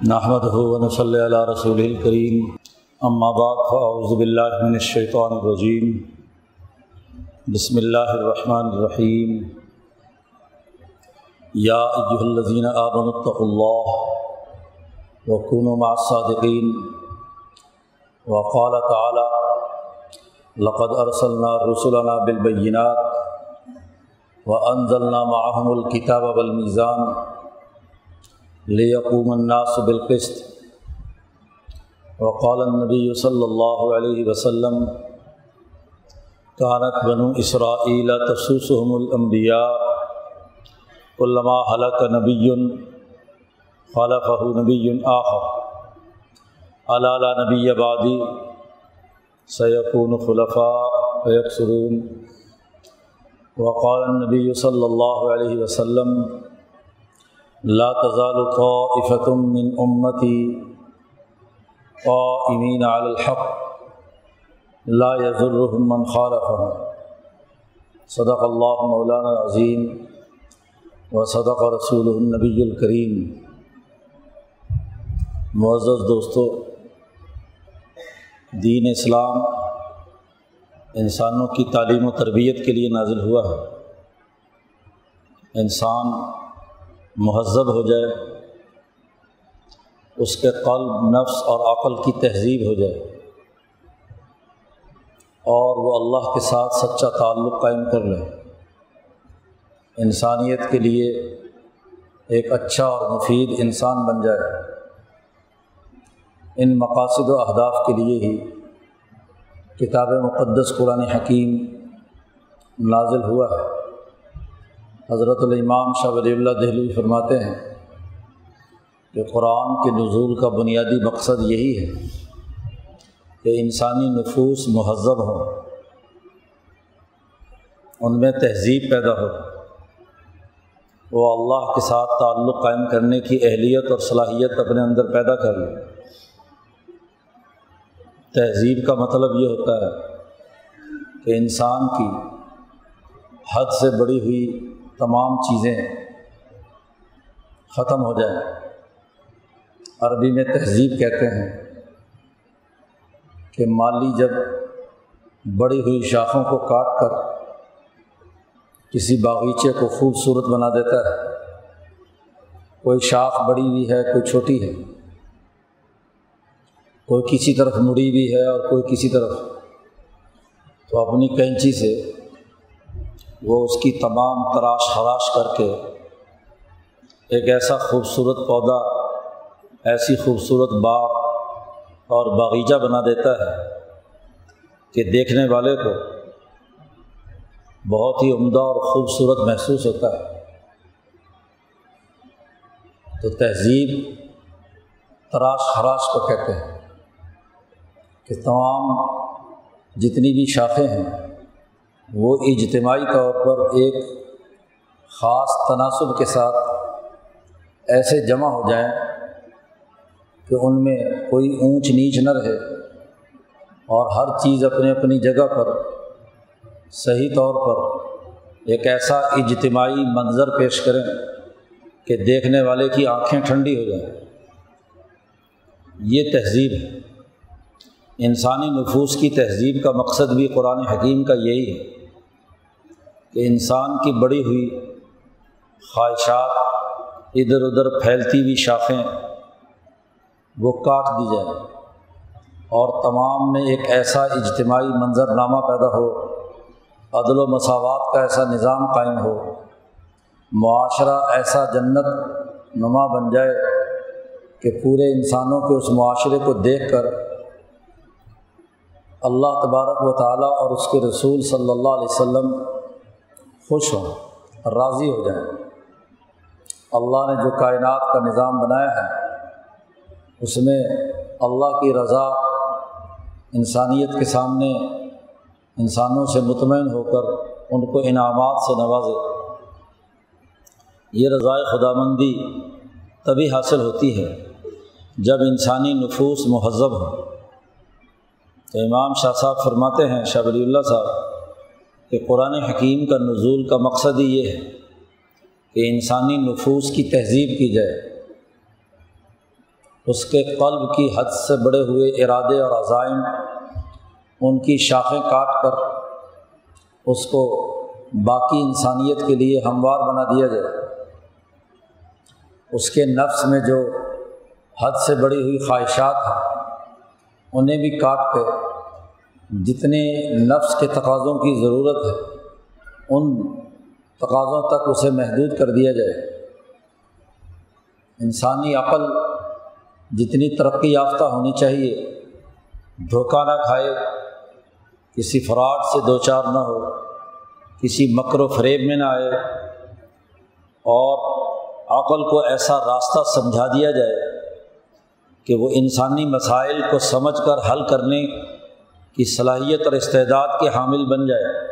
نحمد ہُون صلی اللہ رسول الکریم اما بعد فاعوذ باللہ من الشیطان الرجیم بسم اللہ الرحمن الرحیم یا ایہا الذین آمنوا اتقوا اللہ وکونوا مع الصادقین وقال تعالی لقد ارسلنا رسلنا بالبینات وانزلنا معهم الكتاب والمیزان لیقوم الناس بالقسط. وقال النبی صلی اللہ علیہ وسلم کانت بنو اسرائیل تسوسهم الانبیاء علما حلق نبی خلفہ نبی آخر. علالا نبی بعدی سیکون خلفاء ویکسرون وقال النبی صلی اللہ علیہ وسلم لا تزال طائفة من امتی قائمین علی الحق. لا يضرهم من خالفهم. صدق اللہ مولانا عظیم و صدق رسول النبی الکریم معزز دوستو، دین اسلام انسانوں کی تعلیم و تربیت کے لیے نازل ہوا ہے۔ انسان مہذب ہو جائے، اس کے قلب، نفس اور عقل کی تہذیب ہو جائے۔ اور وہ اللہ کے ساتھ سچا تعلق قائم کر لے۔ انسانیت کے لیے ایک اچھا اور مفید انسان بن جائے۔ ان مقاصد و اہداف کے لیے ہی کتاب مقدس قرآن حکیم نازل ہوا ہے۔ حضرت الامام شاہ ولی اللہ دہلی فرماتے ہیں کہ قرآن کے نزول کا بنیادی مقصد یہی ہے کہ انسانی نفوس مہذب ہوں، ان میں تہذیب پیدا ہو۔ وہ اللہ کے ساتھ تعلق قائم کرنے کی اہلیت اور صلاحیت اپنے اندر پیدا کر لیں۔ تہذیب کا مطلب یہ ہوتا ہے کہ انسان کی حد سے بڑی ہوئی تمام چیزیں ختم ہو جائیں۔ عربی میں تہذیب کہتے ہیں کہ مالی جب بڑی ہوئی شاخوں کو کاٹ کر کسی باغیچے کو خوبصورت بنا دیتا ہے، کوئی شاخ بڑی ہوئی ہے، کوئی چھوٹی ہے، کوئی کسی طرف مڑی ہوئی ہے اور کوئی کسی طرف۔ تو اپنی کینچی سے وہ اس کی تمام تراش خراش کر کے ایک ایسا خوبصورت پودا، ایسی خوبصورت باغ اور باغیچہ بنا دیتا ہے کہ دیکھنے والے کو بہت ہی عمدہ اور خوبصورت محسوس ہوتا ہے۔ تو تہذیب تراش خراش کو کہتے ہیں کہ تمام جتنی بھی شاخیں ہیں وہ اجتماعی طور پر ایک خاص تناسب کے ساتھ ایسے جمع ہو جائیں کہ ان میں کوئی اونچ نیچ نہ رہے اور ہر چیز اپنے اپنی جگہ پر صحیح طور پر ایک ایسا اجتماعی منظر پیش کریں کہ دیکھنے والے کی آنکھیں ٹھنڈی ہو جائیں۔ یہ تہذیب ہے۔ انسانی نفوس کی تہذیب کا مقصد بھی قرآن حکیم کا یہی ہے۔ کہ انسان کی بڑی ہوئی خواہشات ادھر ادھر پھیلتی ہوئی شاخیں وہ کاٹ دی جائیں اور تمام میں ایک ایسا اجتماعی منظر نامہ پیدا ہو، عدل و مساوات کا ایسا نظام قائم ہو، معاشرہ ایسا جنت نما بن جائے کہ پورے انسانوں کے اس معاشرے کو دیکھ کر اللہ تبارک و تعالیٰ اور اس کے رسول صلی اللہ علیہ وسلم خوش ہوں، راضی ہو جائیں۔ اللہ نے جو کائنات کا نظام بنایا ہے، اس میں اللہ کی رضا انسانیت کے سامنے انسانوں سے مطمئن ہو کر ان کو انعامات سے نوازے۔ یہ رضائے خدا مندی تبھی حاصل ہوتی ہے جب انسانی نفوس مہذب ہو تو امام شاہ صاحب فرماتے ہیں، شاہ ولی اللہ صاحب کہ قرآن حکیم کا نزول کا مقصد ہی یہ ہے کہ انسانی نفوس کی تہذیب کی جائے، اس کے قلب کی حد سے بڑے ہوئے ارادے اور عزائم، ان کی شاخیں کاٹ کر اس کو باقی انسانیت کے لیے ہموار بنا دیا جائے۔ اس کے نفس میں جو حد سے بڑی ہوئی خواہشات ہیں، انہیں بھی کاٹ کے جتنے نفس کے تقاضوں کی ضرورت ہے، ان تقاضوں تک اسے محدود کر دیا جائے۔ انسانی عقل جتنی ترقی یافتہ ہونی چاہیے، دھوکہ نہ کھائے، کسی فراڈ سے دو چار نہ ہو، کسی مکر و فریب میں نہ آئے، اور عقل کو ایسا راستہ سمجھا دیا جائے کہ وہ انسانی مسائل کو سمجھ کر حل کرنے کی صلاحیت اور استعداد کے حامل بن جائے۔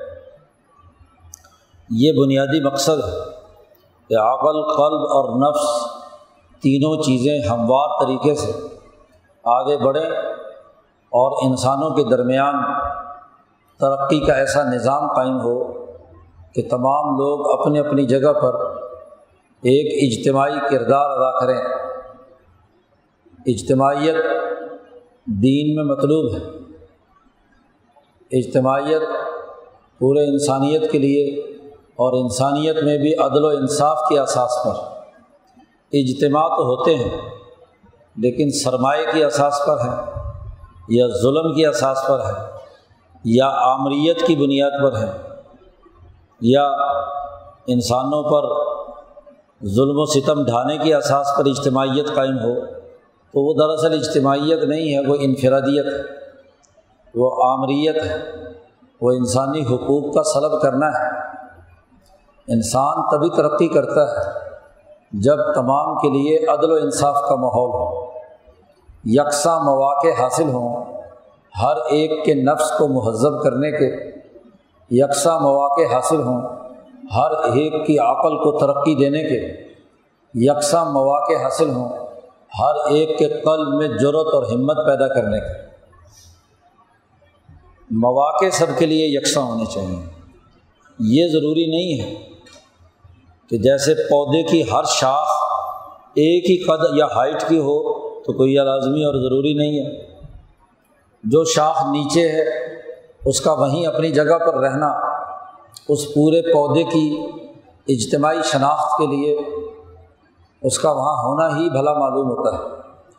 یہ بنیادی مقصد ہے کہ عقل، قلب اور نفس تینوں چیزیں ہموار طریقے سے آگے بڑھیں اور انسانوں کے درمیان ترقی کا ایسا نظام قائم ہو کہ تمام لوگ اپنی اپنی جگہ پر ایک اجتماعی کردار ادا کریں۔ اجتماعیت دین میں مطلوب ہے۔ اجتماعیت پورے انسانیت کے لیے اور انسانیت میں بھی عدل و انصاف کے اساس پر۔ اجتماع تو ہوتے ہیں، لیکن سرمایہ کے اساس پر ہے یا ظلم کے اساس پر ہے یا آمریت کی بنیاد پر ہے یا انسانوں پر ظلم و ستم ڈھانے کے اساس پر اجتماعیت قائم ہو، تو وہ دراصل اجتماعیت نہیں ہے، وہ انفرادیت ہے۔ وہ آمریت ہے وہ انسانی حقوق کا سلب کرنا ہے۔ انسان تبھی ترقی کرتا ہے جب تمام کے لیے عدل و انصاف کا ماحول ہو۔ یکساں مواقع حاصل ہوں ہر ایک کے نفس کو مہذب کرنے کے۔ یکساں مواقع حاصل ہوں ہر ایک کی عقل کو ترقی دینے کے۔ یکساں مواقع حاصل ہوں ہر ایک کے قلب میں ضرورت اور ہمت پیدا کرنے کے۔ مواقع سب کے لیے یکساں ہونے چاہئیں یہ ضروری نہیں ہے کہ جیسے پودے کی ہر شاخ ایک ہی قد یا ہائٹ کی ہو تو کوئی یہ لازمی اور ضروری نہیں ہے۔ جو شاخ نیچے ہے، اس کا وہیں اپنی جگہ پر رہنا، اس پورے پودے کی اجتماعی شناخت کے لیے، اس کا وہاں ہونا ہی بھلا معلوم ہوتا ہے۔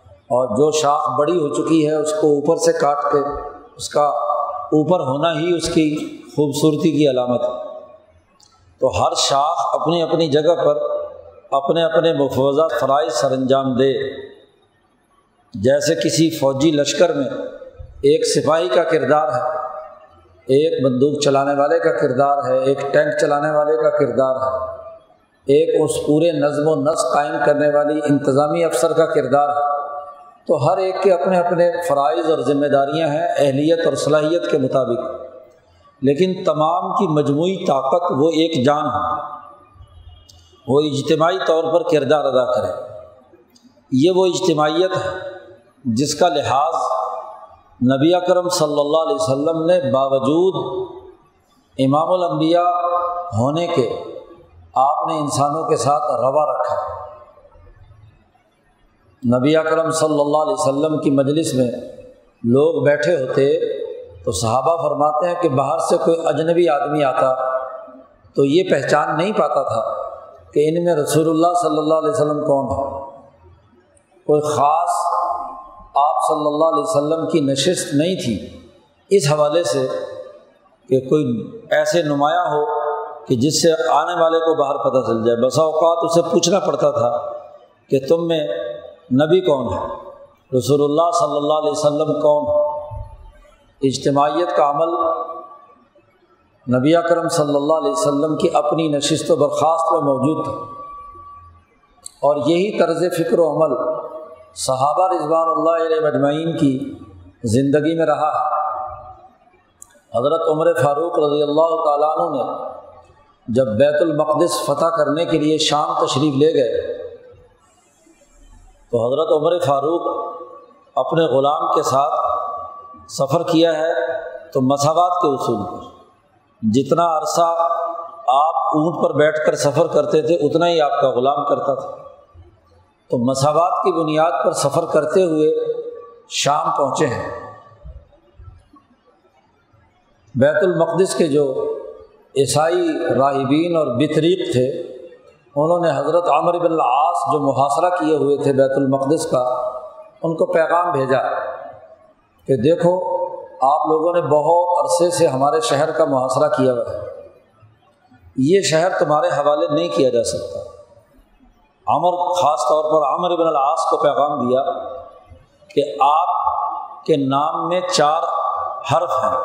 اور جو شاخ بڑی ہو چکی ہے، اس کو اوپر سے کاٹ کے، اس کا اوپر ہونا ہی اس کی خوبصورتی کی علامت ہے۔ تو ہر شاخ اپنی اپنی جگہ پر اپنے اپنے مفوضہ فرائض سر انجام دے۔ جیسے کسی فوجی لشکر میں ایک سپاہی کا کردار ہے، ایک بندوق چلانے والے کا کردار ہے، ایک ٹینک چلانے والے کا کردار ہے، ایک اس پورے نظم و نسق قائم کرنے والی انتظامی افسر کا کردار ہے۔ تو ہر ایک کے اپنے اپنے فرائض اور ذمہ داریاں ہیں، اہلیت اور صلاحیت کے مطابق۔ لیکن تمام کی مجموعی طاقت وہ ایک جان ہے۔ وہ اجتماعی طور پر کردار ادا کرے۔ یہ وہ اجتماعیت ہے جس کا لحاظ نبی اکرم صلی اللہ علیہ وسلم نے باوجود امام الانبیاء ہونے کے آپ نے انسانوں کے ساتھ روا رکھا۔ نبی اکرم صلی اللہ علیہ وسلم کی مجلس میں لوگ بیٹھے ہوتے تو صحابہ فرماتے ہیں کہ باہر سے کوئی اجنبی آدمی آتا تو یہ پہچان نہیں پاتا تھا کہ ان میں رسول اللہ صلی اللہ علیہ وسلم کون ہے۔ کوئی خاص آپ صلی اللہ علیہ وسلم کی نشست نہیں تھی۔ اس حوالے سے کہ کوئی ایسے نمایاں ہو کہ جس سے آنے والے کو باہر پتہ چل جائے۔ بسا اوقات اسے پوچھنا پڑتا تھا کہ تم میں نبی کون ہے؟ رسول اللہ صلی اللہ علیہ وسلم کون؟ ہے اجتماعیت کا عمل نبی اکرم صلی اللہ علیہ وسلم کی اپنی نشست و برخاست میں موجود تھا۔ اور یہی طرز فکر و عمل صحابہ رضوان اللہ علیہ مجمعین کی زندگی میں رہا ہے۔ حضرت عمر فاروق رضی اللہ تعالیٰ عنہ نے جب بیت المقدس فتح کرنے کے لیے شام تشریف لے گئے تو حضرت عمر فاروق اپنے غلام کے ساتھ سفر کیا ہے تو مساوات کے اصول پر۔ جتنا عرصہ آپ اونٹ پر بیٹھ کر سفر کرتے تھے، اتنا ہی آپ کا غلام کرتا تھا۔ تو مساوات کی بنیاد پر سفر کرتے ہوئے شام پہنچے ہیں۔ بیت المقدس کے جو عیسائی راہبین اور بطریق تھے انہوں نے حضرت عامر بن العاص جو محاصرہ کیے ہوئے تھے بیت المقدس کا، ان کو پیغام بھیجا کہ دیکھو، آپ لوگوں نے بہت عرصے سے ہمارے شہر کا محاصرہ کیا ہوا ہے۔ یہ شہر تمہارے حوالے نہیں کیا جا سکتا۔ عمر خاص طور پر عامر بن العاص کو پیغام دیا کہ آپ کے نام میں چار حرف ہیں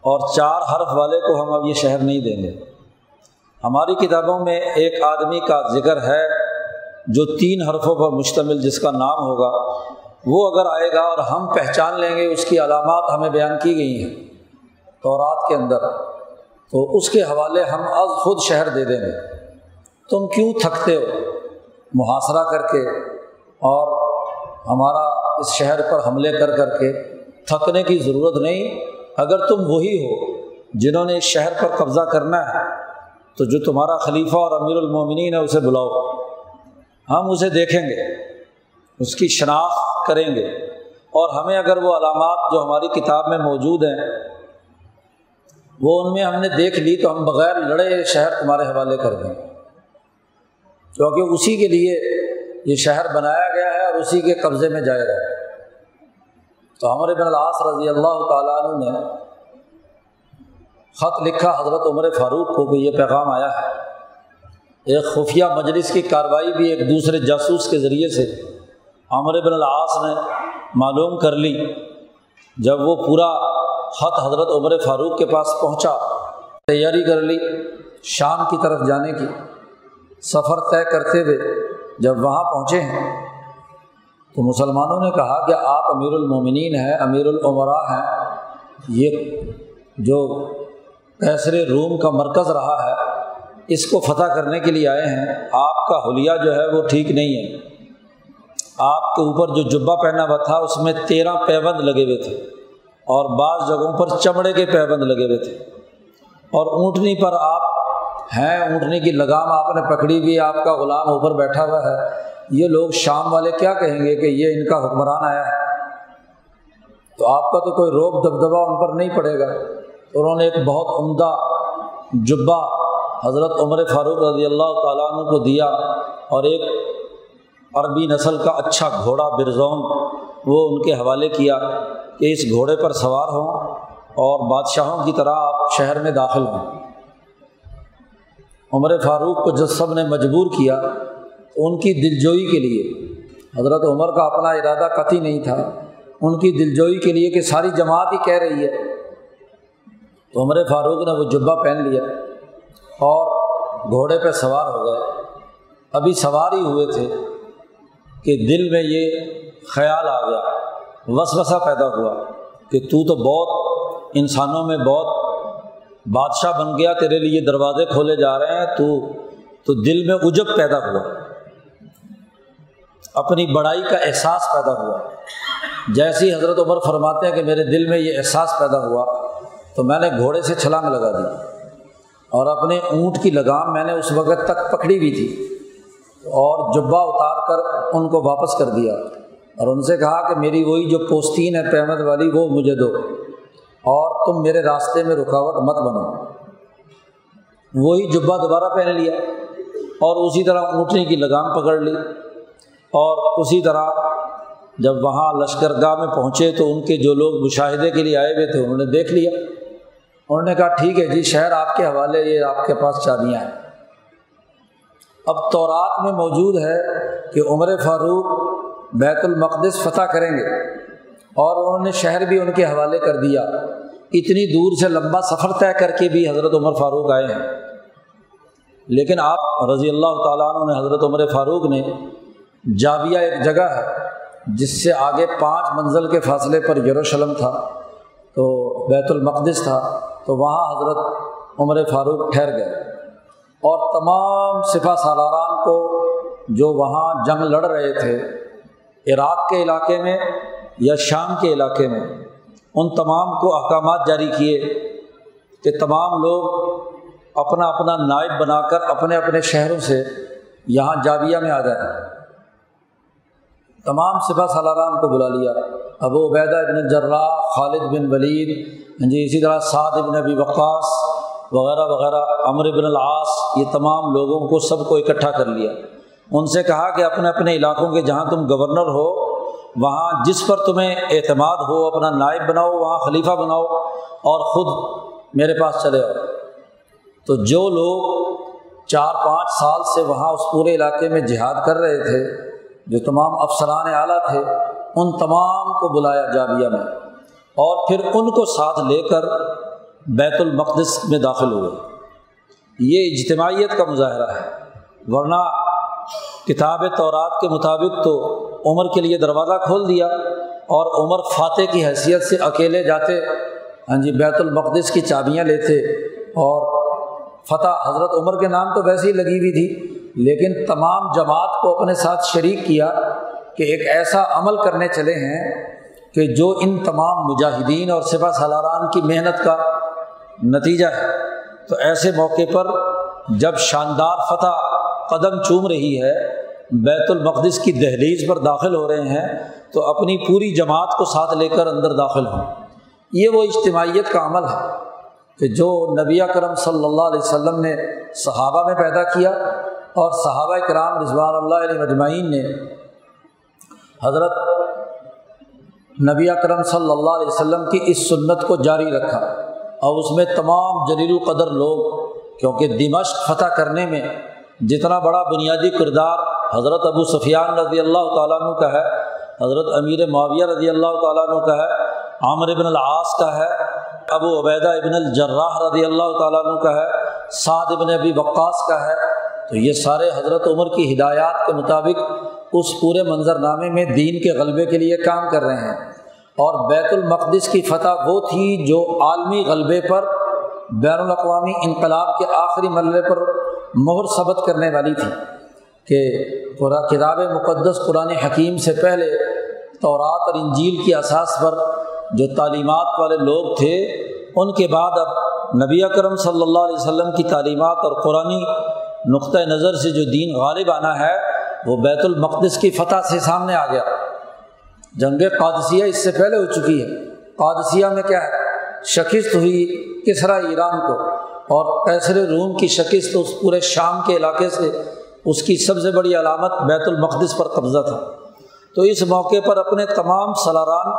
اور چار حرف والے کو ہم اب یہ شہر نہیں دیں گے۔ ہماری کتابوں میں ایک آدمی کا ذکر ہے جو تین حرفوں پر مشتمل جس کا نام ہوگا، وہ اگر آئے گا اور ہم پہچان لیں گے، اس کی علامات ہمیں بیان کی گئی ہیں تو رات کے اندر۔ تو اس کے حوالے ہم از خود شہر دے دیں گے۔ تم کیوں تھکتے ہو؟ محاصرہ کر کے اور ہمارا اس شہر پر حملے کر کر کے تھکنے کی ضرورت نہیں، اگر تم وہی ہو جنہوں نے اس شہر پر قبضہ کرنا ہے۔ تو جو تمہارا خلیفہ اور امیر المومنین ہے اسے بلاؤ۔ ہم اسے دیکھیں گے، اس کی شناخت کریں گے۔ اور ہمیں اگر وہ علامات جو ہماری کتاب میں موجود ہیں، وہ ان میں ہم نے دیکھ لی تو ہم بغیر لڑے شہر تمہارے حوالے کر دیں۔ کیونکہ اسی کے لیے یہ شہر بنایا گیا ہے اور اسی کے قبضے میں جائے گا۔ تو ہمارے بن العاص رضی اللہ تعالیٰ عنہ نے خط لکھا حضرت عمر فاروق کو کہ یہ پیغام آیا ہے۔ ایک خفیہ مجلس کی کارروائی بھی ایک دوسرے جاسوس کے ذریعے سے عمر بن العاص نے معلوم کر لی۔ جب وہ پورا خط حضرت عمر فاروق کے پاس پہنچا، تیاری کر لی شام کی طرف جانے کی۔ سفر طے کرتے ہوئے جب وہاں پہنچے ہیں، تو مسلمانوں نے کہا کہ آپ امیر المومنین ہیں، امیر العمراء ہیں۔ یہ جو کیسر روم کا مرکز رہا ہے۔ اس کو فتح کرنے کے لیے آئے ہیں۔ آپ کا حلیہ جو ہے وہ ٹھیک نہیں ہے۔ آپ کے اوپر جو جبہ پہنا ہوا تھا، اس میں تیرہ پیبند لگے ہوئے تھے۔ اور بعض جگہوں پر چمڑے کے پیبند لگے ہوئے تھے۔ اور اونٹنی پر آپ ہیں۔ اونٹنی کی لگام آپ نے پکڑی ہوئی، آپ کا غلام اوپر بیٹھا ہوا ہے۔ یہ لوگ شام والے کیا کہیں گے کہ یہ ان کا حکمران آیا ہے؟ تو آپ کا تو کوئی روک دبدبا ان پر نہیں پڑے گا۔ انہوں نے ایک بہت عمدہ جبہ حضرت عمر فاروق رضی اللہ تعالیٰ عنہ کو دیا اور ایک عربی نسل کا اچھا گھوڑا برزون وہ ان کے حوالے کیا کہ اس گھوڑے پر سوار ہوں اور بادشاہوں کی طرح آپ شہر میں داخل ہوں۔ عمر فاروق کو جب سب نے مجبور کیا تو ان کی دلجوئی کے لیے، حضرت عمر کا اپنا ارادہ قطعی نہیں تھا۔ ان کی دلجوئی کے لیے کہ ساری جماعت ہی کہہ رہی ہے تو عمر فاروق نے وہ جبہ پہن لیا اور گھوڑے پہ سوار ہو گئے۔ ابھی سوار ہی ہوئے تھے کہ دل میں یہ خیال آ گیا، وسوسہ پیدا ہوا کہ تو تو بہت انسانوں میں بہت بادشاہ بن گیا، تیرے لیے دروازے کھولے جا رہے ہیں، تو تو دل میں اجب پیدا ہوا۔ اپنی بڑائی کا احساس پیدا ہوا۔ جیسی حضرت عمر فرماتے ہیں کہ میرے دل میں یہ احساس پیدا ہوا تو میں نے گھوڑے سے چھلانگ لگا دی اور اپنے اونٹ کی لگام میں نے اس وقت تک پکڑی ہوئی تھی اور جبہ اتار کر ان کو واپس کر دیا اور ان سے کہا کہ میری وہی جو پوستین ہے پیمد والی، وہ مجھے دو اور تم میرے راستے میں رکاوٹ مت بنو۔ وہی جبہ دوبارہ پہن لیا اور اسی طرح اونٹنی کی لگام پکڑ لی اور اسی طرح جب وہاں لشکر گاہ میں پہنچے تو ان کے جو لوگ مشاہدے کے لیے آئے ہوئے تھے، انہوں نے دیکھ لیا۔ انہوں نے کہا، ٹھیک ہے جی شہر آپ کے حوالے، یہ آپ کے پاس چابیاں ہیں. اب تورات میں موجود ہے کہ عمر فاروق بیت المقدس فتح کریں گے اور انہوں نے شہر بھی ان کے حوالے کر دیا۔ اتنی دور سے لمبا سفر طے کر کے بھی حضرت عمر فاروق آئے ہیں۔ لیکن آپ رضی اللہ تعالیٰ عنہ نے حضرت عمر فاروق نے جاویہ ایک جگہ ہے جس سے آگے پانچ منزل کے فاصلے پر یروشلم تھا، تو بیت المقدس تھا۔ تو وہاں حضرت عمر فاروق ٹھہر گئے اور تمام سپا سالاران کو جو وہاں جنگ لڑ رہے تھے، عراق کے علاقے میں یا شام کے علاقے میں، ان تمام کو احکامات جاری کیے کہ تمام لوگ اپنا اپنا نائب بنا کر اپنے اپنے شہروں سے یہاں جاویہ میں آ جائیں۔ تمام سپہ سالاران کو بلا لیا۔ ابو عبیدہ ابن جرا خالد بن ولید ہاں جی اسی طرح سعد ابن ابی وقاص وغیرہ وغیرہ امر بن العاص، یہ تمام لوگوں کو سب کو اکٹھا کر لیا۔ ان سے کہا کہ اپنے اپنے علاقوں کے جہاں تم گورنر ہو، وہاں جس پر تمہیں اعتماد ہو، اپنا نائب بناؤ، وہاں خلیفہ بناؤ اور خود میرے پاس چلے آؤ۔ تو جو لوگ چار پانچ سال سے وہاں اس پورے علاقے میں جہاد کر رہے تھے جو تمام افسران اعلیٰ تھے، ان تمام کو بلایا جابیہ میں۔ اور پھر ان کو ساتھ لے کر بیت المقدس میں داخل ہوئے۔ یہ اجتماعیت کا مظاہرہ ہے۔ ورنہ کتاب تورات کے مطابق تو عمر کے لیے دروازہ کھول دیا اور عمر فاتح کی حیثیت سے اکیلے جاتے ہاں جی بیت المقدس کی چابیاں لیتے اور فتح حضرت عمر کے نام تو ویسے ہی لگی ہوئی تھی۔ لیکن تمام جماعت کو اپنے ساتھ شریک کیا کہ ایک ایسا عمل کرنے چلے ہیں کہ جو ان تمام مجاہدین اور سپا سالاران کی محنت کا نتیجہ ہے۔ تو ایسے موقع پر جب شاندار فتح قدم چوم رہی ہے، بیت المقدس کی دہلیز پر داخل ہو رہے ہیں، تو اپنی پوری جماعت کو ساتھ لے کر اندر داخل ہوں۔ یہ وہ اجتماعیت کا عمل ہے کہ جو نبی کرم صلی اللہ علیہ وسلم نے صحابہ میں پیدا کیا اور صحابہ کرام رضوان اللہ علیہ مجمعین نے حضرت نبی کرم صلی اللہ علیہ وسلم کی اس سنت کو جاری رکھا اور اس میں تمام جلیل القدر لوگ، کیونکہ دمشق فتح کرنے میں جتنا بڑا بنیادی کردار حضرت ابو سفیان رضی اللہ تعالیٰ عنہ کا ہے، حضرت امیر معاویہ رضی اللہ تعالیٰ عنہ کا ہے، عامر ابن العاص کا ہے، ابو عبیدہ ابن الجراح رضی اللہ تعالیٰ عنہ کا ہے، سعد ابن ابی وقاص کا ہے تو یہ سارے حضرت عمر کی ہدایات کے مطابق اس پورے منظر نامے میں دین کے غلبے کے لیے کام کر رہے ہیں۔ اور بیت المقدس کی فتح وہ تھی جو عالمی غلبے پر بین الاقوامی انقلاب کے آخری مرلے پر مہر ثبت کرنے والی تھی کہ کتاب مقدس قرآن حکیم سے پہلے تورات اور انجیل کی اساس پر جو تعلیمات والے لوگ تھے، ان کے بعد اب نبی اکرم صلی اللہ علیہ وسلم کی تعلیمات اور قرآن نقطۂ نظر سے جو دین غالب آنا ہے، وہ بیت المقدس کی فتح سے سامنے آ گیا۔ جنگ قادثیہ اس سے پہلے ہو چکی ہے۔ قادثیہ میں کیا ہے؟ شکست ہوئی کسرا ایران کو۔ اور کیسر روم کی شکست اس پورے شام کے علاقے سے اس کی سب سے بڑی علامت بیت المقدس پر قبضہ تھا۔ تو اس موقع پر اپنے تمام سالاران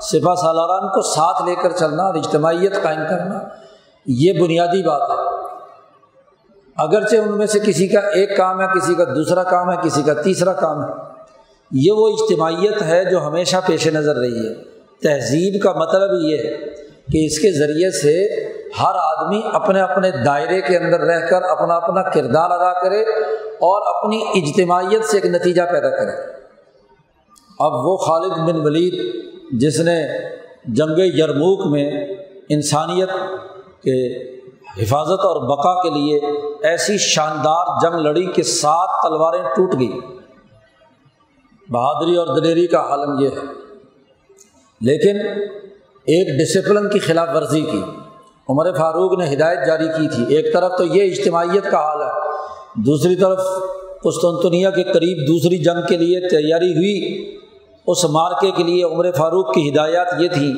سپا سالاران کو ساتھ لے کر چلنا اور اجتماعیت قائم کرنا، یہ بنیادی بات ہے۔ اگرچہ ان میں سے کسی کا ایک کام ہے، کسی کا دوسرا کام ہے، کسی کا تیسرا کام ہے۔ یہ وہ اجتماعیت ہے جو ہمیشہ پیش نظر رہی ہے۔ تہذیب کا مطلب یہ ہے کہ اس کے ذریعے سے ہر آدمی اپنے اپنے دائرے کے اندر رہ کر اپنا اپنا کردار ادا کرے اور اپنی اجتماعیت سے ایک نتیجہ پیدا کرے۔ اب وہ خالد بن ولید، جس نے جنگ یرموک میں انسانیت کے حفاظت اور بقا کے لیے ایسی شاندار جنگ لڑی کہ سات تلواریں ٹوٹ گئی بہادری اور دلیری کا عالم یہ ہے۔ لیکن ایک ڈسپلن کی خلاف ورزی کی۔ عمر فاروق نے ہدایت جاری کی تھی۔ ایک طرف تو یہ اجتماعیت کا حال ہے۔ دوسری طرف قسطنطنیہ کے قریب دوسری جنگ کے لیے تیاری ہوئی۔ اس مارکے کے لیے عمر فاروق کی ہدایات یہ تھی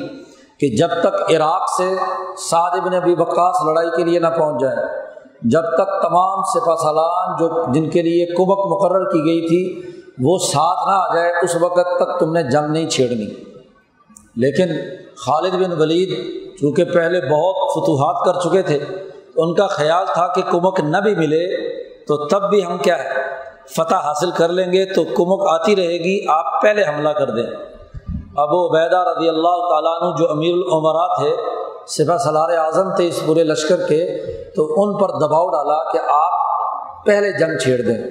کہ جب تک عراق سے سعد ابن ابی وقاص لڑائی کے لیے نہ پہنچ جائے، جب تک تمام سپا سالان جو جن کے لیے کبک مقرر کی گئی تھی، وہ ساتھ نہ آ جائے، اس وقت تک تم نے جنگ نہیں چھیڑنی۔ لیکن خالد بن ولید چونکہ پہلے بہت فتوحات کر چکے تھے، ان کا خیال تھا کہ کمک نہ بھی ملے، تو تب بھی ہم کیا ہے، فتح حاصل کر لیں گے، تو کمک آتی رہے گی، آپ پہلے حملہ کر دیں۔ ابو عبیدہ رضی اللہ تعالیٰ عنہ جو امیر العمرا تھے سپہ سلار اعظم تھے اس پورے لشکر کے، تو ان پر دباؤ ڈالا کہ آپ پہلے جنگ چھیڑ دیں۔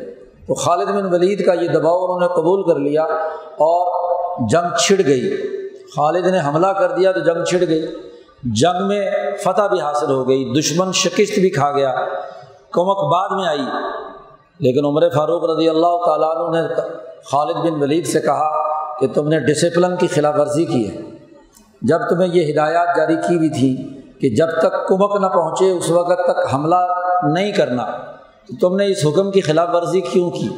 تو خالد بن ولید کا یہ دباؤ انہوں نے قبول کر لیا اور جنگ چھڑ گئی۔ خالد نے حملہ کر دیا تو جنگ چھڑ گئی۔ جنگ میں فتح بھی حاصل ہو گئی، دشمن شکست بھی کھا گیا۔ کمک بعد میں آئی۔ لیکن عمر فاروق رضی اللہ تعالیٰ عنہ نے خالد بن ولید سے کہا کہ تم نے ڈسپلن کی خلاف ورزی کی ہے۔ جب تمہیں یہ ہدایات جاری کی ہوئی تھی کہ جب تک کمک نہ پہنچے، اس وقت تک حملہ نہیں کرنا، تو تم نے اس حکم کی خلاف ورزی کیوں کی؟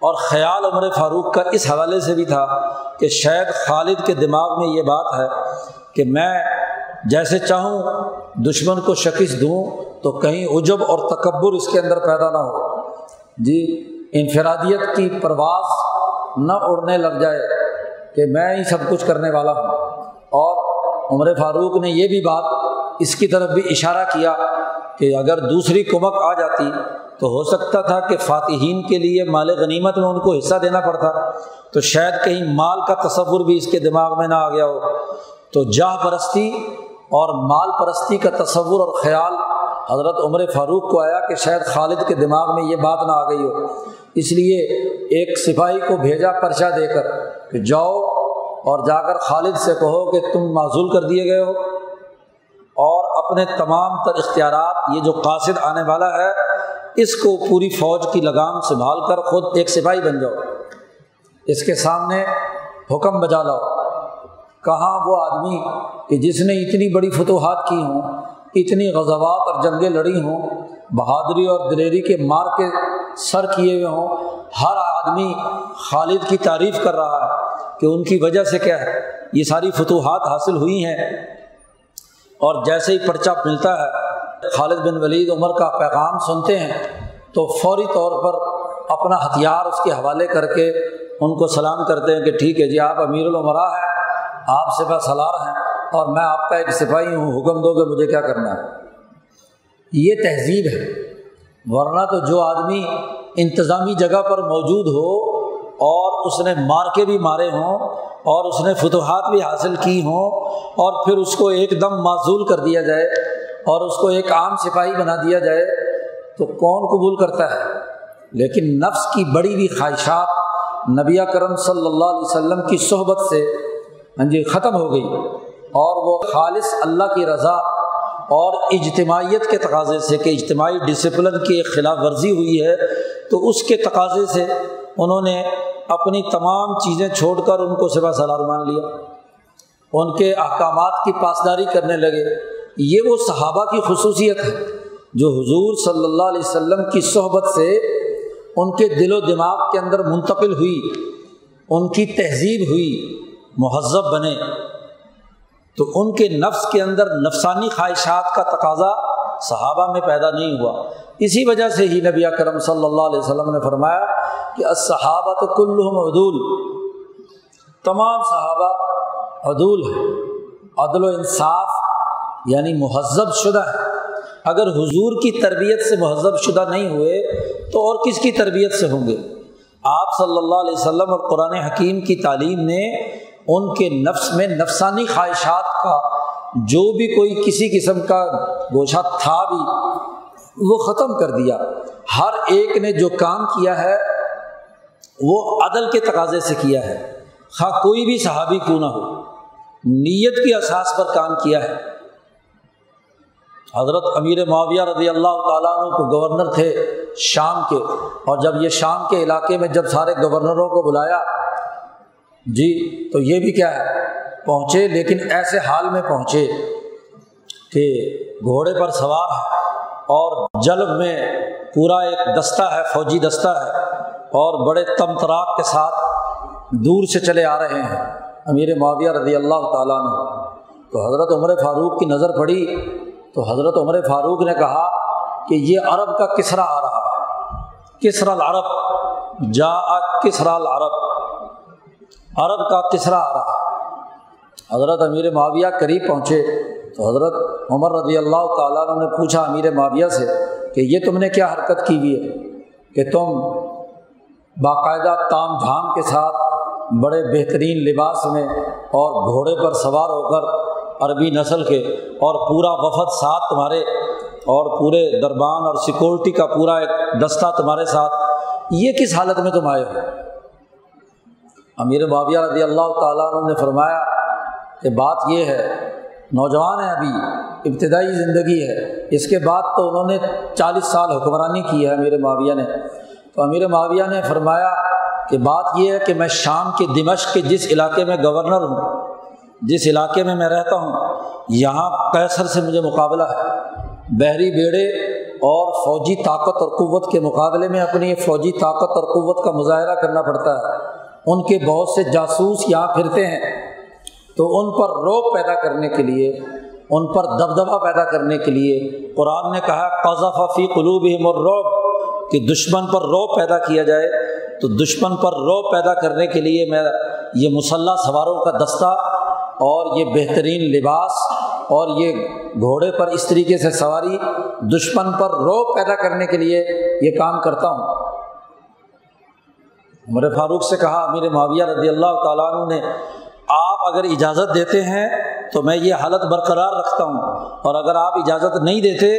اور خیال عمر فاروق کا اس حوالے سے بھی تھا کہ شاید خالد کے دماغ میں یہ بات ہے کہ میں جیسے چاہوں، دشمن کو شکست دوں، تو کہیں عجب اور تکبر اس کے اندر پیدا نہ ہو۔ جی انفرادیت کی پرواز نہ اڑنے لگ جائے کہ میں ہی سب کچھ کرنے والا ہوں۔ اور عمر فاروق نے یہ بھی بات اس کی طرف بھی اشارہ کیا کہ اگر دوسری کمک آ جاتی تو ہو سکتا تھا کہ فاتحین کے لیے مال غنیمت میں ان کو حصہ دینا پڑتا، تو شاید کہیں مال کا تصور بھی اس کے دماغ میں نہ آ گیا ہو۔ تو جاہ پرستی اور مال پرستی کا تصور اور خیال حضرت عمر فاروق کو آیا کہ شاید خالد کے دماغ میں یہ بات نہ آ گئی ہو۔ اس لیے ایک سپاہی کو بھیجا پرچہ دے کر کہ جاؤ اور جا کر خالد سے کہو کہ تم معذول کر دیے گئے ہو۔ اور اپنے تمام تر اختیارات، یہ جو قاصد آنے والا ہے، اس کو پوری فوج کی لگام سنبھال کر خود ایک سپاہی بن جاؤ۔ اس کے سامنے حکم بجا لاؤ۔ کہاں وہ آدمی کہ جس نے اتنی بڑی فتوحات کی ہوں، اتنی غزوات اور جنگیں لڑی ہوں، بہادری اور دلیری کے مار کے سر کیے ہوئے ہوں، ہر آدمی خالد کی تعریف کر رہا ہے کہ ان کی وجہ سے کیا ہے؟ یہ ساری فتوحات حاصل ہوئی ہیں۔ اور جیسے ہی پرچہ ملتا ہے، خالد بن ولید عمر کا پیغام سنتے ہیں، تو فوری طور پر اپنا ہتھیار اس کے حوالے کر کے ان کو سلام کرتے ہیں کہ ٹھیک ہے جی آپ امیر المرا ہے آپ سپہ سلار ہیں اور میں آپ کا ایک سپاہی ہوں، حکم دو کہ مجھے کیا کرنا ہے؟ یہ تہذیب ہے۔ ورنہ تو جو آدمی انتظامی جگہ پر موجود ہو اور اس نے مار کے بھی مارے ہوں اور اس نے فتوحات بھی حاصل کی ہوں اور پھر اس کو ایک دم معذول کر دیا جائے اور اس کو ایک عام سپاہی بنا دیا جائے، تو کون قبول کرتا ہے؟ لیکن نفس کی بڑی ہوئی خواہشات نبی کرم صلی اللہ علیہ وسلم کی صحبت سے ہاں جی ختم ہو گئی اور وہ خالص اللہ کی رضا اور اجتماعیت کے تقاضے سے کہ اجتماعی ڈسپلن کی خلاف ورزی ہوئی ہے، تو اس کے تقاضے سے انہوں نے اپنی تمام چیزیں چھوڑ کر ان کو سوا سلار مان لیا۔ ان کے احکامات کی پاسداری کرنے لگے۔ یہ وہ صحابہ کی خصوصیت ہے جو حضور صلی اللہ علیہ وسلم کی صحبت سے ان کے دل و دماغ کے اندر منتقل ہوئی، ان کی تہذیب ہوئی، مہذب بنے۔ تو ان کے نفس کے اندر نفسانی خواہشات کا تقاضا صحابہ میں پیدا نہیں ہوا۔ اسی وجہ سے ہی نبی کرم صلی اللہ علیہ وسلم نے فرمایا کہ صحابہ تو کلحم عدول۔ تمام صحابہ عدول ہیں۔ عدل و انصاف یعنی مہذب شدہ ہے اگر حضور کی تربیت سے مہذب شدہ نہیں ہوئے تو اور کس کی تربیت سے ہوں گے؟ آپ صلی اللہ علیہ وسلم اور قرآن حکیم کی تعلیم نے ان کے نفس میں نفسانی خواہشات کا، جو بھی کوئی کسی قسم کا گوشہ تھا بھی، وہ ختم کر دیا۔ ہر ایک نے جو کام کیا ہے، وہ عدل کے تقاضے سے کیا ہے۔ خواہ کوئی بھی صحابی کیوں نہ ہو، نیت کی اساس پر کام کیا ہے۔ حضرت امیر معاویہ رضی اللہ تعالیٰ عنہ کو گورنر تھے شام کے، اور جب یہ شام کے علاقے میں جب سارے گورنروں کو بلایا جی تو یہ بھی کیا ہے؟ پہنچے، لیکن ایسے حال میں پہنچے کہ گھوڑے پر سوار ہے اور جلب میں پورا ایک دستہ ہے، فوجی دستہ ہے اور بڑے تم تراک کے ساتھ دور سے چلے آ رہے ہیں۔ امیر معاویہ رضی اللہ تعالیٰ نے تو حضرت عمر فاروق کی نظر پڑی تو حضرت عمر فاروق نے کہا کہ یہ عرب کا کسرا آ رہا ہے۔ کسرا العرب۔ جا کسرا العرب۔ عرب کا کسرا آ رہا حضرت امیر معاویہ قریب پہنچے تو حضرت عمر رضی اللہ تعالیٰ نے پوچھا امیر معاویہ سے کہ یہ تم نے کیا حرکت کی ہوئی ہے کہ تم باقاعدہ تام جھام کے ساتھ بڑے بہترین لباس میں اور گھوڑے پر سوار ہو کر عربی نسل کے اور پورا وفد ساتھ تمہارے اور پورے دربان اور سیکورٹی کا پورا ایک دستہ تمہارے ساتھ، یہ کس حالت میں تم آئے ہو؟ امیر معاویہ رضی اللہ تعالیٰ عنہ نے فرمایا کہ بات یہ ہے، نوجوان ہے ابھی، ابتدائی زندگی ہے۔ اس کے بعد تو انہوں نے چالیس سال حکمرانی کی ہے امیر معاویہ نے۔ تو امیر معاویہ نے فرمایا کہ بات یہ ہے کہ میں شام کے دمشق کے جس علاقے میں گورنر ہوں، جس علاقے میں میں رہتا ہوں، یہاں کیسر سے مجھے مقابلہ ہے۔ بحری بیڑے اور فوجی طاقت اور قوت کے مقابلے میں اپنی فوجی طاقت اور قوت کا مظاہرہ کرنا پڑتا ہے۔ ان کے بہت سے جاسوس یہاں پھرتے ہیں۔ تو ان پر روب پیدا کرنے کے لیے، ان پر دبدبہ پیدا کرنے کے لیے قرآن نے کہا، قذف فی قلوب اور روب کہ دشمن پر روب پیدا کیا جائے۔ تو دشمن پر روب پیدا کرنے کے لیے میں یہ مسلح سواروں کا دستہ اور یہ بہترین لباس اور یہ گھوڑے پر اس طریقے سے سواری دشمن پر روب پیدا کرنے کے لیے یہ کام کرتا ہوں۔ عمر فاروق سے کہا، امیر معاویہ رضی اللہ تعالیٰ عنہ نے، آپ اگر اجازت دیتے ہیں تو میں یہ حالت برقرار رکھتا ہوں، اور اگر آپ اجازت نہیں دیتے،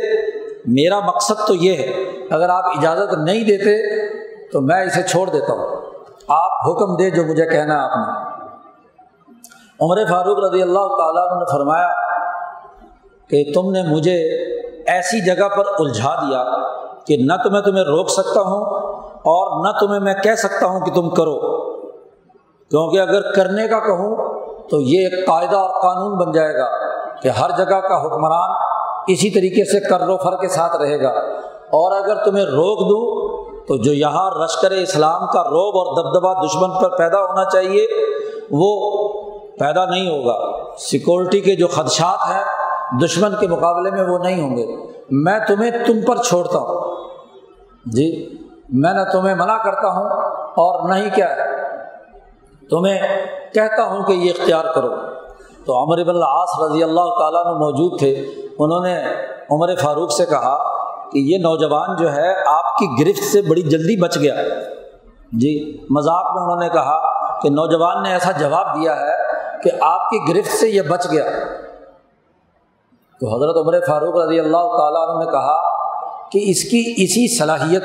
میرا مقصد تو یہ ہے، اگر آپ اجازت نہیں دیتے تو میں اسے چھوڑ دیتا ہوں۔ آپ حکم دے جو مجھے کہنا ہے آپ نے۔ عمر فاروق رضی اللہ تعالیٰ نے فرمایا کہ تم نے مجھے ایسی جگہ پر الجھا دیا کہ نہ تو میں تمہیں روک سکتا ہوں اور نہ تمہیں میں کہہ سکتا ہوں کہ تم کرو۔ کیونکہ اگر کرنے کا کہوں تو یہ ایک قاعدہ اور قانون بن جائے گا کہ ہر جگہ کا حکمران اسی طریقے سے کر و فر کے ساتھ رہے گا۔ اور اگر تمہیں روک دوں تو جو یہاں لشکر اسلام کا روب اور دبدبہ دشمن پر پیدا ہونا چاہیے، وہ پیدا نہیں ہوگا۔ سیکورٹی کے جو خدشات ہیں، دشمن کے مقابلے میں وہ نہیں ہوں گے۔ میں تمہیں تم پر چھوڑتا ہوں۔ جی؟ میں نہ تمہیں منع کرتا ہوں اور نہ ہی کیا ہے؟ تمہیں کہتا ہوں کہ یہ اختیار کرو۔ تو عمر بن العاص رضی اللہ تعالیٰ میں موجود تھے۔ انہوں نے عمر فاروق سے کہا کہ یہ نوجوان جو ہے، آپ کی گرفت سے بڑی جلدی بچ گیا۔ جی مذاق میں انہوں نے کہا کہ نوجوان نے ایسا جواب دیا ہے کہ آپ کی گرفت سے یہ بچ گیا۔ تو حضرت عمر فاروق رضی اللہ تعالیٰ عنہ نے کہا کہ اس کی اسی صلاحیت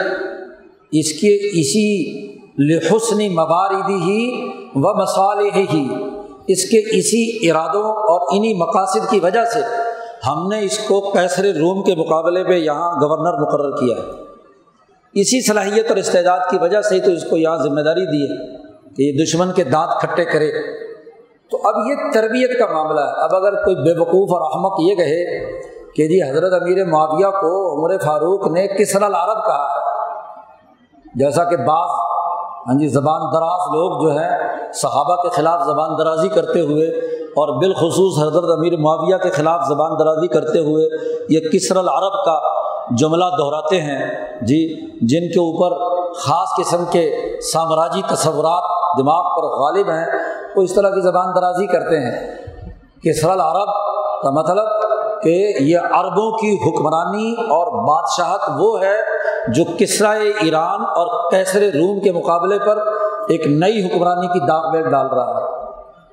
اس کے اسی لحسن مواردی ہی و مصالح ہی اس کے اسی ارادوں اور انہی مقاصد کی وجہ سے ہم نے اس کو کیسر روم کے مقابلے میں یہاں گورنر مقرر کیا ہے۔ اسی صلاحیت اور استعداد کی وجہ سے ہی تو اس کو یہاں ذمہ داری دی ہے کہ یہ دشمن کے دانت کھٹے کرے۔ تو اب یہ تربیت کا معاملہ ہے۔ اب اگر کوئی بے وقوف اور احمق یہ کہے کہ جی حضرت امیر معاویہ کو عمر فاروق نے کسر العرب کہا ہے جیسا کہ بعض ہاں جی زبان دراز لوگ جو ہیں، صحابہ کے خلاف زبان درازی کرتے ہوئے اور بالخصوص حضرت امیر معاویہ کے خلاف زبان درازی کرتے ہوئے یہ کسر العرب کا جملہ دہراتے ہیں۔ جی جن کے اوپر خاص قسم کے سامراجی تصورات دماغ پر غالب ہیں، وہ اس طرح کی زبان درازی کرتے ہیں۔ کسر العرب کا مطلب کہ یہ عربوں کی حکمرانی اور بادشاہت وہ ہے جو کسرا ایران اور کیسر روم کے مقابلے پر ایک نئی حکمرانی کی داغ بیٹ ڈال رہا ہے۔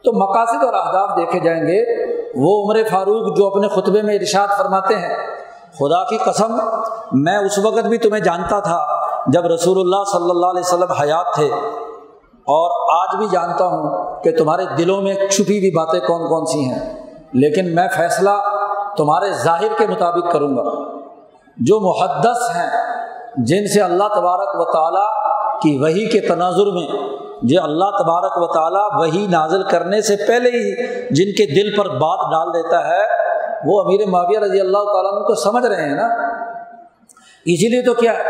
تو مقاصد اور اہداف دیکھے جائیں گے۔ وہ عمر فاروق جو اپنے خطبے میں ارشاد فرماتے ہیں، خدا کی قسم، میں اس وقت بھی تمہیں جانتا تھا جب رسول اللہ صلی اللہ علیہ وسلم حیات تھے۔ اور آج بھی جانتا ہوں کہ تمہارے دلوں میں چھپی ہوئی باتیں کون کون سی ہیں۔ لیکن میں فیصلہ تمہارے ظاہر کے مطابق کروں گا۔ جو محدث ہیں جن سے اللہ تبارک و تعالیٰ کی وہی کے تناظر میں جو اللہ تبارک و تعالیٰ وہی نازل کرنے سے پہلے ہی جن کے دل پر بات ڈال دیتا ہے، وہ امیر معاویہ رضی اللہ تعالیٰ کو سمجھ رہے ہیں نا۔ اسی لیے تو کیا ہے؟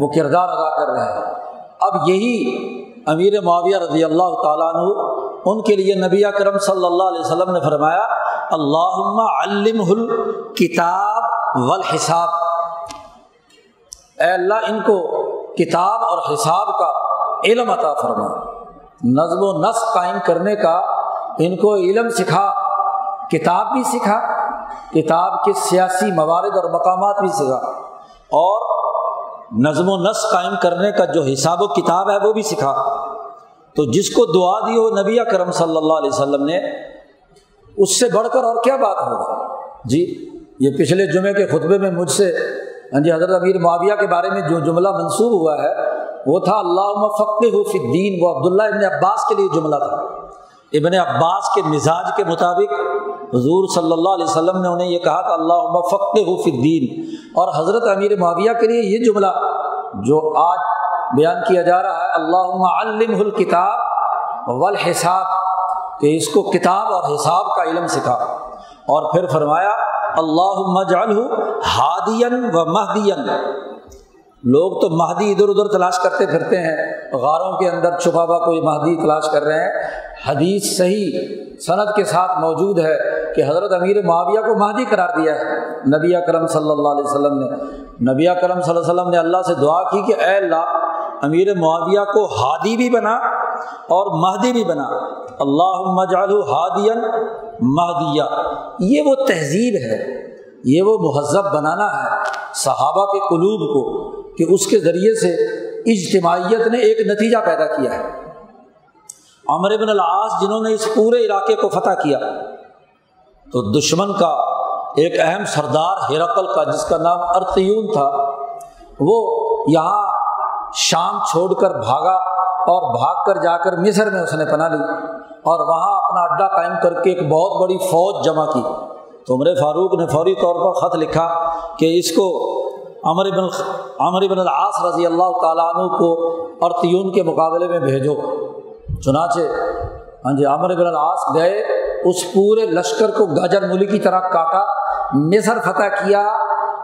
وہ کردار ادا کر رہے ہیں۔ اب یہی امیر معاویہ رضی اللہ تعالیٰ عنہ ان کے لیے نبی کرم صلی اللہ علیہ وسلم نے فرمایا اللہ علم الکتاب والحساب۔ اے اللہ، ان کو کتاب اور حساب کا علم عطا فرما۔ نظم و نسق قائم کرنے کا ان کو علم سکھا، کتاب بھی سکھا، کتاب کے سیاسی موارد اور مقامات بھی سکھا۔ اور نظم و نسق قائم کرنے کا جو حساب و کتاب ہے وہ بھی سکھا۔ تو جس کو دعا دی ہو نبی کرم صلی اللہ علیہ وسلم نے، اس سے بڑھ کر اور کیا بات ہوگا جی یہ پچھلے جمعے کے خطبے میں مجھ سے ہاں جی حضرت امیر معاویہ کے بارے میں جو جملہ منسوخ ہوا ہے، وہ تھا اللہ فقر فی الدین، وہ عبداللہ ابن عباس کے لیے جملہ تھا۔ ابن عباس کے مزاج کے مطابق حضور صلی اللہ علیہ وسلم نے انہیں یہ کہا کہ اللہ فقر فی الدین۔ اور حضرت امیر معاویہ کے لیے یہ جملہ جو آج بیان کیا جا رہا ہے اللہ علم الکتاب والحساب، کہ اس کو کتاب اور حساب کا علم سکھا۔ اور پھر فرمایا اللہ مجعل ہادین و مہدین۔ لوگ تو مہدی ادھر ادھر تلاش کرتے پھرتے ہیں، غاروں کے اندر چھپا ہوا کوئی مہدی تلاش کر رہے ہیں۔ حدیث صحیح صنعت کے ساتھ موجود ہے کہ حضرت امیر معاویہ کو مہدی قرار دیا ہے۔ نبی کرم صلی اللہ علیہ وسلم نے، نبی کرم صلی اللہ علیہ وسلم نے اللہ سے دعا کی کہ اے اللہ، امیر معاویہ کو ہادی بھی بنا اور مہدی بھی بنا۔ اللہ مجعل ہادین مہدیہ۔ یہ وہ تہذیب ہے، یہ وہ مہذب بنانا ہے صحابہ کے قلوب کو کہ اس کے ذریعے سے اجتماعیت نے ایک نتیجہ پیدا کیا ہے۔ عمر بن العاص جنہوں نے اس پورے علاقے کو فتح کیا، تو دشمن کا ایک اہم سردار ہیرقل کا، جس کا نام ارتیون تھا، وہ یہاں شام چھوڑ کر بھاگا۔ اور بھاگ کر جا کر مصر میں اس نے پناہ لی اور وہاں اپنا اڈا قائم کر کے ایک بہت بڑی فوج جمع کی۔ تو عمر فاروق نے فوری طور پر خط لکھا کہ اس کو عمر بن عمر بن العاص رضی اللہ تعالیٰ عنہ کو ارتیون کے مقابلے میں بھیجو۔ چنانچہ ہاں جی عمر بن العاص گئے، اس پورے لشکر کو گاجر ملی کی طرح کاٹا، مصر فتح کیا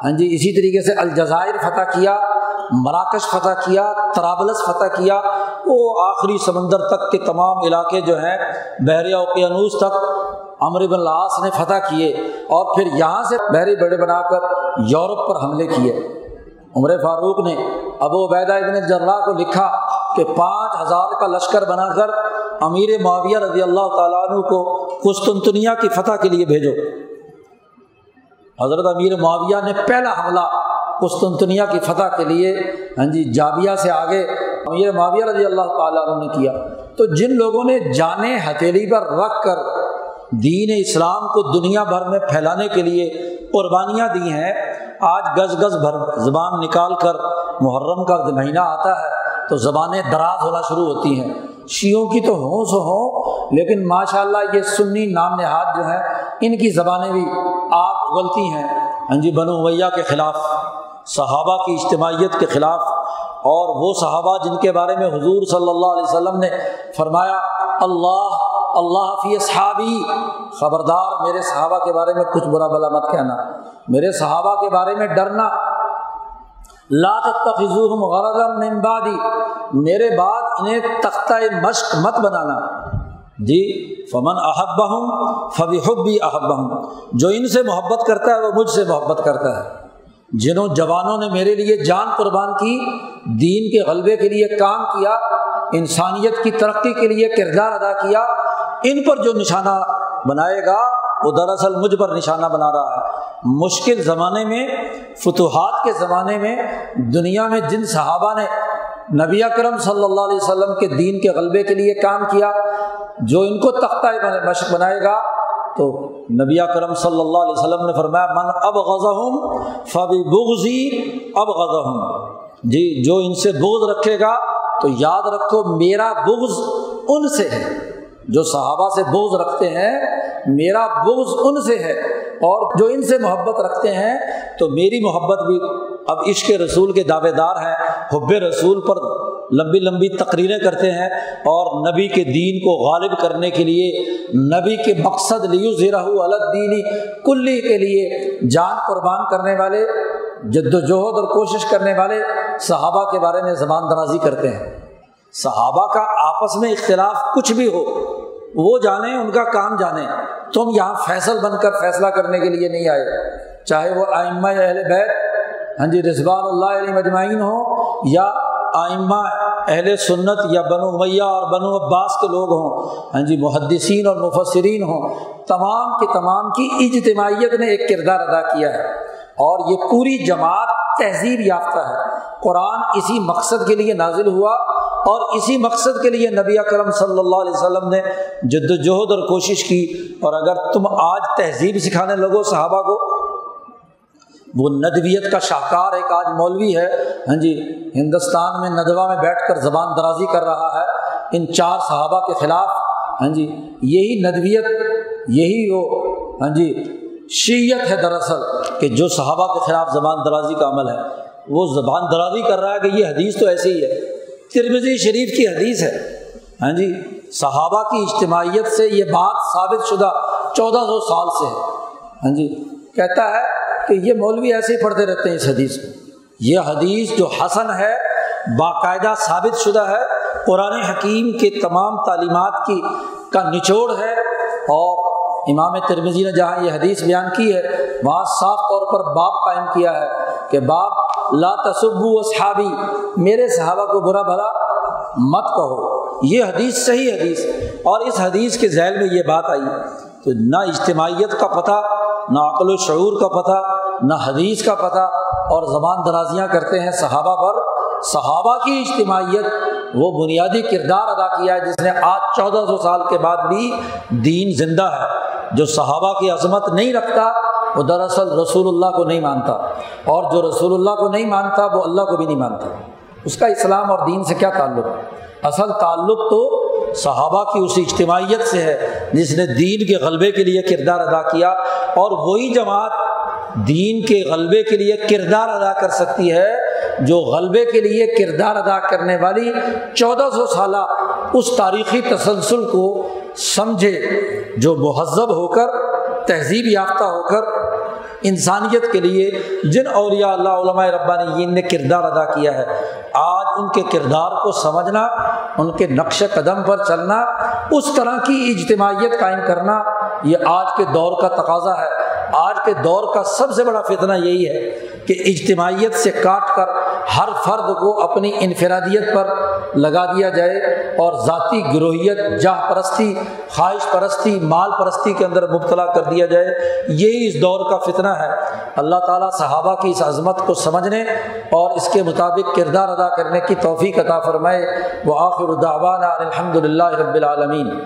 ہاں جی اسی طریقے سے الجزائر فتح کیا، مراکش فتح کیا ترابلس فتح کیا۔ وہ آخری سمندر تک کے تمام علاقے جو ہیں بحریہ اوقیانوس تک عمر بن العاص نے فتح کیے اور پھر یہاں سے بحری بڑے بنا کر یورپ پر حملے کیے۔ عمر فاروق نے ابو عبیدہ ابن جرا کو لکھا کہ پانچ ہزار کا لشکر بنا کر امیر معاویہ رضی اللہ تعالیٰ عنہ کو قسطنطنیہ کی فتح کے لیے بھیجو۔ حضرت امیر معاویہ نے پہلا حملہ قسطنطنیہ کی فتح کے لیے۔ ہاں جی جابیہ سے آگے امیر معاویہ رضی اللہ تعالیٰ عنہ نے کیا۔ تو جن لوگوں نے جانے ہتھیلی پر رکھ کر دین اسلام کو دنیا بھر میں پھیلانے کے لیے قربانیاں دی ہیں، آج گز گز بھر زبان نکال کر محرم کا مہینہ آتا ہے، تو زبانیں دراز ہونا شروع ہوتی ہیں۔ شیوں کی تو ہوں سو ہوں، لیکن ماشاء اللہ یہ سنی نام نہاد جو ہیں، ان کی زبانیں بھی آگ اگلتی ہیں۔ ہاں جی بنو ویا کے خلاف، صحابہ کی اجتماعیت کے خلاف اور وہ صحابہ جن کے بارے میں حضور صلی اللہ علیہ وسلم نے فرمایا، اللہ اللہ فی صحابی خبردار میرے صحابہ کے بارے میں کچھ برا بلا مت کہنا۔ میرے صحابہ کے بارے میں ڈرنا۔ من بعدی۔ میرے بعد انہیں تختہ مشق مت بنانا۔ جی فمن احب ہوں فبی حبی احب ہوں جو ان سے محبت کرتا ہے، وہ مجھ سے محبت کرتا ہے۔ جنہوں جوانوں نے میرے لیے جان قربان کی، دین کے غلبے کے لیے کام کیا، انسانیت کی ترقی کے لیے کردار ادا کیا، ان پر جو نشانہ بنائے گا، وہ دراصل مجھ پر نشانہ بنا رہا ہے۔ مشکل زمانے میں، فتوحات کے زمانے میں، دنیا میں جن صحابہ نے نبی اکرم صلی اللہ علیہ وسلم کے دین کے غلبے کے لیے کام کیا، جو ان کو تختہ مشق بنائے گا تو نبی کرم صلی اللہ علیہ وسلم نے فرمایا، من اب غذا ہوں فبی بغزی اب غذا ہوں جی جو ان سے بغض رکھے گا، تو یاد رکھو میرا بغض ان سے ہے۔ جو صحابہ سے بغض رکھتے ہیں، میرا بغض ان سے ہے۔ اور جو ان سے محبت رکھتے ہیں، تو میری محبت بھی اب عشق رسول کے دعوے دار ہیں۔ حب رسول پر لمبی لمبی تقریریں کرتے ہیں اور نبی کے دین کو غالب کرنے کے لیے نبی کے مقصد لیو زیرہ الدینی کلی کے لیے جان قربان کرنے والے جد وجہد اور کوشش کرنے والے صحابہ کے بارے میں زبان درازی کرتے ہیں۔ صحابہ کا آپس میں اختلاف کچھ بھی ہو، وہ جانیں، ان کا کام جانیں۔ تم یہاں فیصل بن کر فیصلہ کرنے کے لیے نہیں آئے۔ چاہے وہ آئمہ اہل بیت ہاں جی رضوان اللہ علیہ مجمعین ہوں یا آئمہ اہل سنت یا بنو میاں اور بنو عباس کے لوگ ہوں ہاں جی محدثین اور مفسرین ہوں، تمام کی تمام کی اجتماعیت نے ایک کردار ادا کیا ہے۔ اور یہ پوری جماعت تہذیب یافتہ ہے۔ قرآن اسی مقصد کے لیے نازل ہوا اور اسی مقصد کے لیے نبی کرم صلی اللہ علیہ وسلم نے جد وجہد اور کوشش کی۔ اور اگر تم آج تہذیب سکھانے لگو صحابہ کو وہ ندویت کا شاہکار ایک آج مولوی ہے۔ ہاں جی ہندوستان میں ندوہ میں بیٹھ کر زبان درازی کر رہا ہے۔ ان چار صحابہ کے خلاف ہاں جی یہی ندویت، یہی وہ ہاں جی شیت ہے دراصل کہ جو صحابہ کے خلاف زبان درازی کا عمل ہے۔ وہ زبان درازی کر رہا ہے کہ یہ حدیث تو ایسے ہی ہے۔ ترمزی شریف کی حدیث ہے۔ ہاں جی صحابہ کی اجتماعیت سے یہ بات ثابت شدہ چودہ سو سال سے ہے۔ ہاں جی کہتا ہے کہ یہ مولوی ایسے ہی پڑھتے رہتے ہیں اس حدیث کو۔ یہ حدیث جو حسن ہے، باقاعدہ ثابت شدہ ہے، قرآن حکیم کے تمام تعلیمات کی کا نچوڑ ہے اور امام ترمزی نے جہاں یہ حدیث بیان کی ہے، وہاں صاف طور پر باپ قائم کیا ہے کہ باپ لا تصب و صحابی میرے صحابہ کو برا بھلا مت کہو۔ یہ حدیث صحیح حدیث اور اس حدیث کے ذیل میں یہ بات آئی۔ تو نہ اجتماعیت کا پتہ، نہ عقل و شعور کا پتہ، نہ حدیث کا پتہ، اور زبان درازیاں کرتے ہیں صحابہ پر۔ صحابہ کی اجتماعیت وہ بنیادی کردار ادا کیا ہے جس نے آج چودہ سو سال کے بعد بھی دین زندہ ہے۔ جو صحابہ کی عظمت نہیں رکھتا، وہ دراصل رسول اللہ کو نہیں مانتا۔ اور جو رسول اللہ کو نہیں مانتا، وہ اللہ کو بھی نہیں مانتا۔ اس کا اسلام اور دین سے کیا تعلق؟ ہے اصل تعلق تو صحابہ کی اس اجتماعیت سے ہے، جس نے دین کے غلبے کے لیے کردار ادا کیا اور وہی جماعت دین کے غلبے کے لیے کردار ادا کر سکتی ہے، جو غلبے کے لیے کردار ادا کرنے والی چودہ سو سالہ اس تاریخی تسلسل کو سمجھے، جو مہذب ہو کر، تہذیب یافتہ ہو کر انسانیت کے لیے جن اولیاء اللہ، علماء ربانی نے کردار ادا کیا ہے۔ آج ان کے کردار کو سمجھنا ان کے نقش قدم پر چلنا، اس طرح کی اجتماعیت قائم کرنا، یہ آج کے دور کا تقاضا ہے۔ آج کے دور کا سب سے بڑا فتنہ یہی ہے کہ اجتماعیت سے کاٹ کر ہر فرد کو اپنی انفرادیت پر لگا دیا جائے اور ذاتی گروہیت، جاہ پرستی، خواہش پرستی، مال پرستی کے اندر مبتلا کر دیا جائے، یہی اس دور کا فتنہ ہے۔ اللہ تعالیٰ صحابہ کی اس عظمت کو سمجھنے اور اس کے مطابق کردار ادا کرنے کی توفیق عطا فرمائے۔ وہ آخر الدعوانا الحمد للہ رب العالمین۔